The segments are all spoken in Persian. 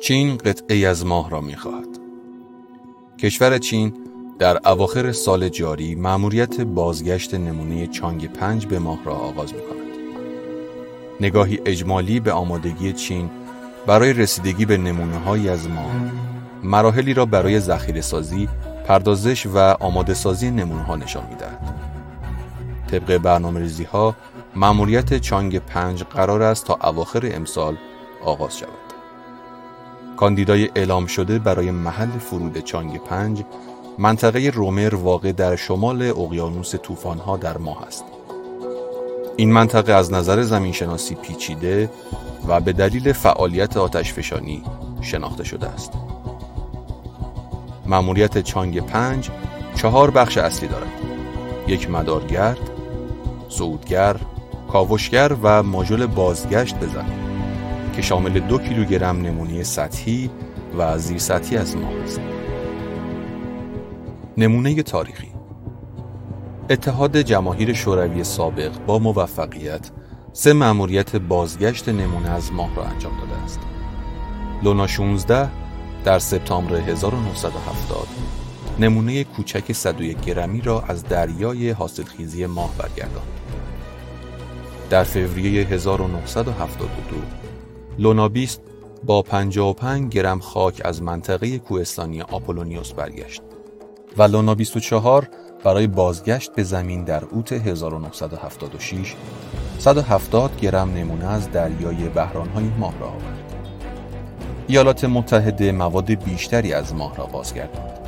چین قطعه از ماه را می خواهد. کشور چین در اواخر سال جاری مأموریت بازگشت نمونه چانگ پنج به ماه را آغاز می کند. نگاهی اجمالی به آمادگی چین برای رسیدگی به نمونه های از ماه مراحلی را برای ذخیره سازی، پردازش و آماده سازی نمونه ها نشان می دهد. طبق برنامه ریزی ها مأموریت چانگ پنج قرار است تا اواخر امسال آغاز شود. کاندیدای اعلام شده برای محل فرود چانگ پنج منطقه رومر واقع در شمال اقیانوس طوفان‌ها در ماه است. این منطقه از نظر زمینشناسی پیچیده و به دلیل فعالیت آتشفشانی شناخته شده است. مأموریت چانگ پنج چهار بخش اصلی دارد. یک مدارگرد، صعودگر، کاوشگر و ماژول بازگشت به که شامل دو کیلوگرم نمونه سطحی و زیر سطحی از ماه است. نمونه تاریخی اتحاد جماهیر شوروی سابق با موفقیت سه مأموریت بازگشت نمونه از ماه را انجام داده است. لونا 16 در سپتامبر 1970 نمونه کوچک 101 گرمی را از دریای حاصلخیزی ماه برگرداند. در فوریه 1972 لونا 20 با 55 گرم خاک از منطقه کوهستانی آپولونیوس برگشت و لونا 24 برای بازگشت به زمین در اوت 1976 170 گرم نمونه از دریای بحرانهای ماه را آورد. ایالات متحده مواد بیشتری از ماه را بازگرداند.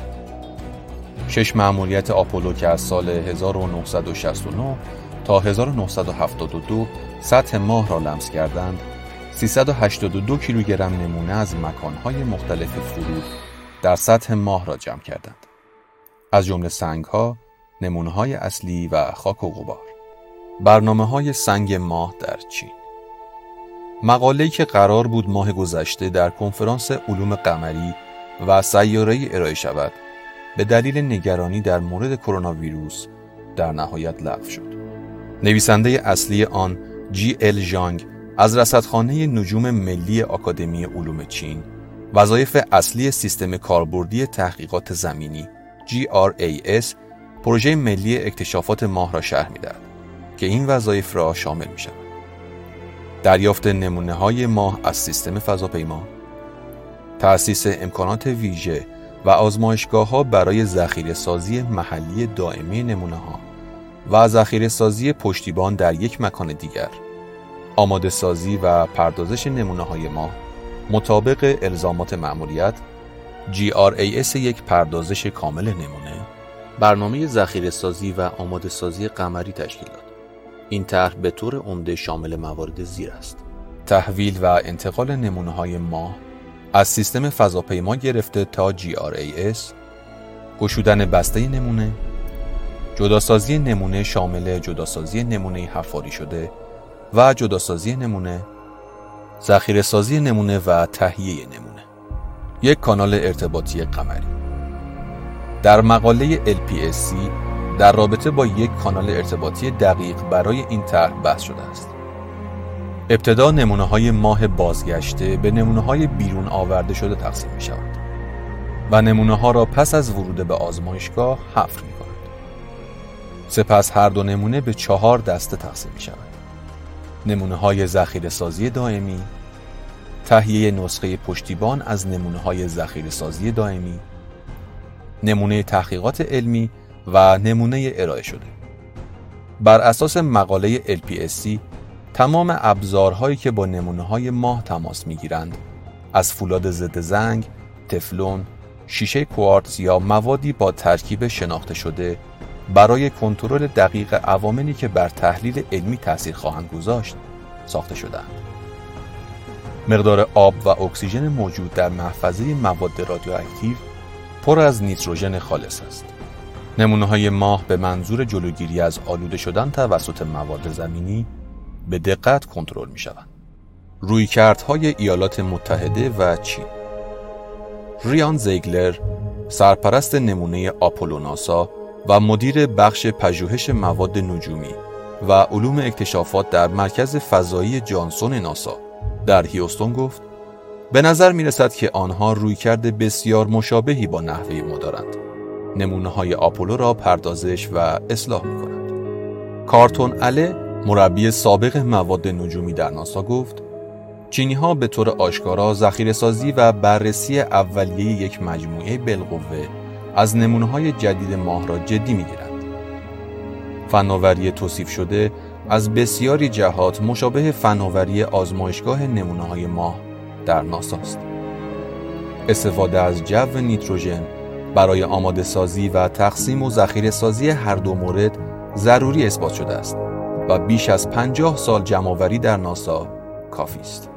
شش مأموریت آپولو که از سال 1969 تا 1972 سطح ماه را لمس کردند 382 کیلوگرم نمونه از مکانهای مختلف فرود در سطح ماه را جمع کردند. از جمله سنگ ها، نمونه های اصلی و خاک و غبار. برنامه های سنگ ماه در چین مقاله‌ای که قرار بود ماه گذشته در کنفرانس علوم قمری و سیاره‌ای ارائه شود به دلیل نگرانی در مورد کرونا ویروس در نهایت لغو شد. نویسنده اصلی آن جی ال جانگ از رصدخانه نجوم ملی آکادمی علوم چین وظایف اصلی سیستم کاربردی تحقیقات زمینی GRAS پروژه ملی اکتشافات ماه را شرح می‌دهد که این وظایف را شامل می شود. دریافت نمونه های ماه از سیستم فضاپیما تأسیس امکانات ویژه و آزمایشگاه ها برای ذخیره سازی محلی دائمی نمونه ها و ذخیره سازی پشتیبان در یک مکان دیگر آماده سازی و پردازش نمونه های ماه مطابق الزامات مأموریت GRAS یک پردازش کامل نمونه برنامه ذخیره سازی و آماده سازی قمری تشکیل داد. این طرح به طور عمده شامل موارد زیر است. تحویل و انتقال نمونه های ماه از سیستم فضاپیما گرفته تا GRAS گشودن بسته نمونه جداسازی نمونه شامل جداسازی نمونه حفاری شده و جداسازی نمونه ذخیره سازی نمونه و تهیه نمونه یک کانال ارتباطی قمری در مقاله LPSC در رابطه با یک کانال ارتباطی دقیق برای این طرح بحث شده است ابتدا نمونه های ماه بازگشته به نمونه های بیرون آورده شده تقسیم می شود و نمونه ها را پس از ورود به آزمایشگاه حفر می کند. سپس هر دو نمونه به چهار دسته تقسیم می شود. نمونه های ذخیره سازی دائمی، تهیه نسخه پشتیبان از نمونه های ذخیره سازی دائمی، نمونه تحقیقات علمی و نمونه ارائه شده. بر اساس مقاله LPSC تمام ابزارهایی که با نمونه های ماه تماس می گیرند از فولاد ضد زنگ، تفلون، شیشه کوارتز یا موادی با ترکیب شناخته شده برای کنترل دقیق عواملی که بر تحلیل علمی تاثیر خواهند گذاشت ساخته شدند. مقدار آب و اکسیژن موجود در محفظه مواد رادیواکتیو پر از نیتروژن خالص است. نمونه های ماه به منظور جلوگیری از آلوده شدن توسط مواد زمینی به دقت کنترل می شوند. رویکردهای ایالات متحده و چین ریان زیگلر سرپرست نمونه آپولو ناسا و مدیر بخش پژوهش مواد نجومی و علوم اکتشافات در مرکز فضایی جانسون ناسا در هیوستون گفت به نظر می رسد که آنها روی کرده بسیار مشابهی با نحوه ما دارند. نمونه های آپولو را پردازش و اصلاح می کنند. کارتون اله مربی سابق مواد نجومی در ناسا گفت چینی ها به طور آشکارا ذخیره سازی و بررسی اولیه یک مجموعه بالقوه از نمونه های جدید ماه را جدی می گیرند. فناوری توصیف شده از بسیاری جهات مشابه فناوری آزمایشگاه نمونه های ماه در ناسا است. استفاده از جو نیتروژن برای آماده سازی و تقسیم و ذخیره سازی هر دو مورد ضروری اثبات شده است و بیش از پنجاه سال جمعآوری در ناسا کافی است.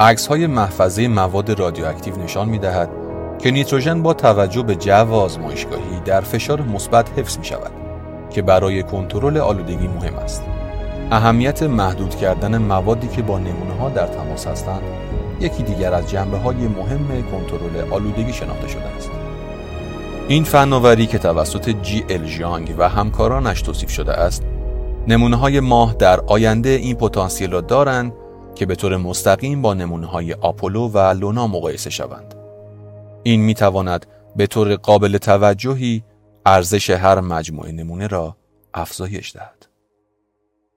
عکس های محفظه مواد رادیواکتیو نشان می دهد که نیتروژن با توجه به جو آزمایشگاهی در فشار مثبت حفظ می شود که برای کنترل آلودگی مهم است. اهمیت محدود کردن موادی که با نمونه ها در تماس هستند یکی دیگر از جنبه های مهم کنترل آلودگی شناخته شده است. این فناوری که توسط جی ال جانگ و همکارانش توصیف شده است، نمونه های ماه در آینده این پتانسیل را دارند که به طور مستقیم با نمونه های آپولو و لونا مقایسه شوند. این می تواند به طور قابل توجهی ارزش هر مجموعه نمونه را افزایش دهد.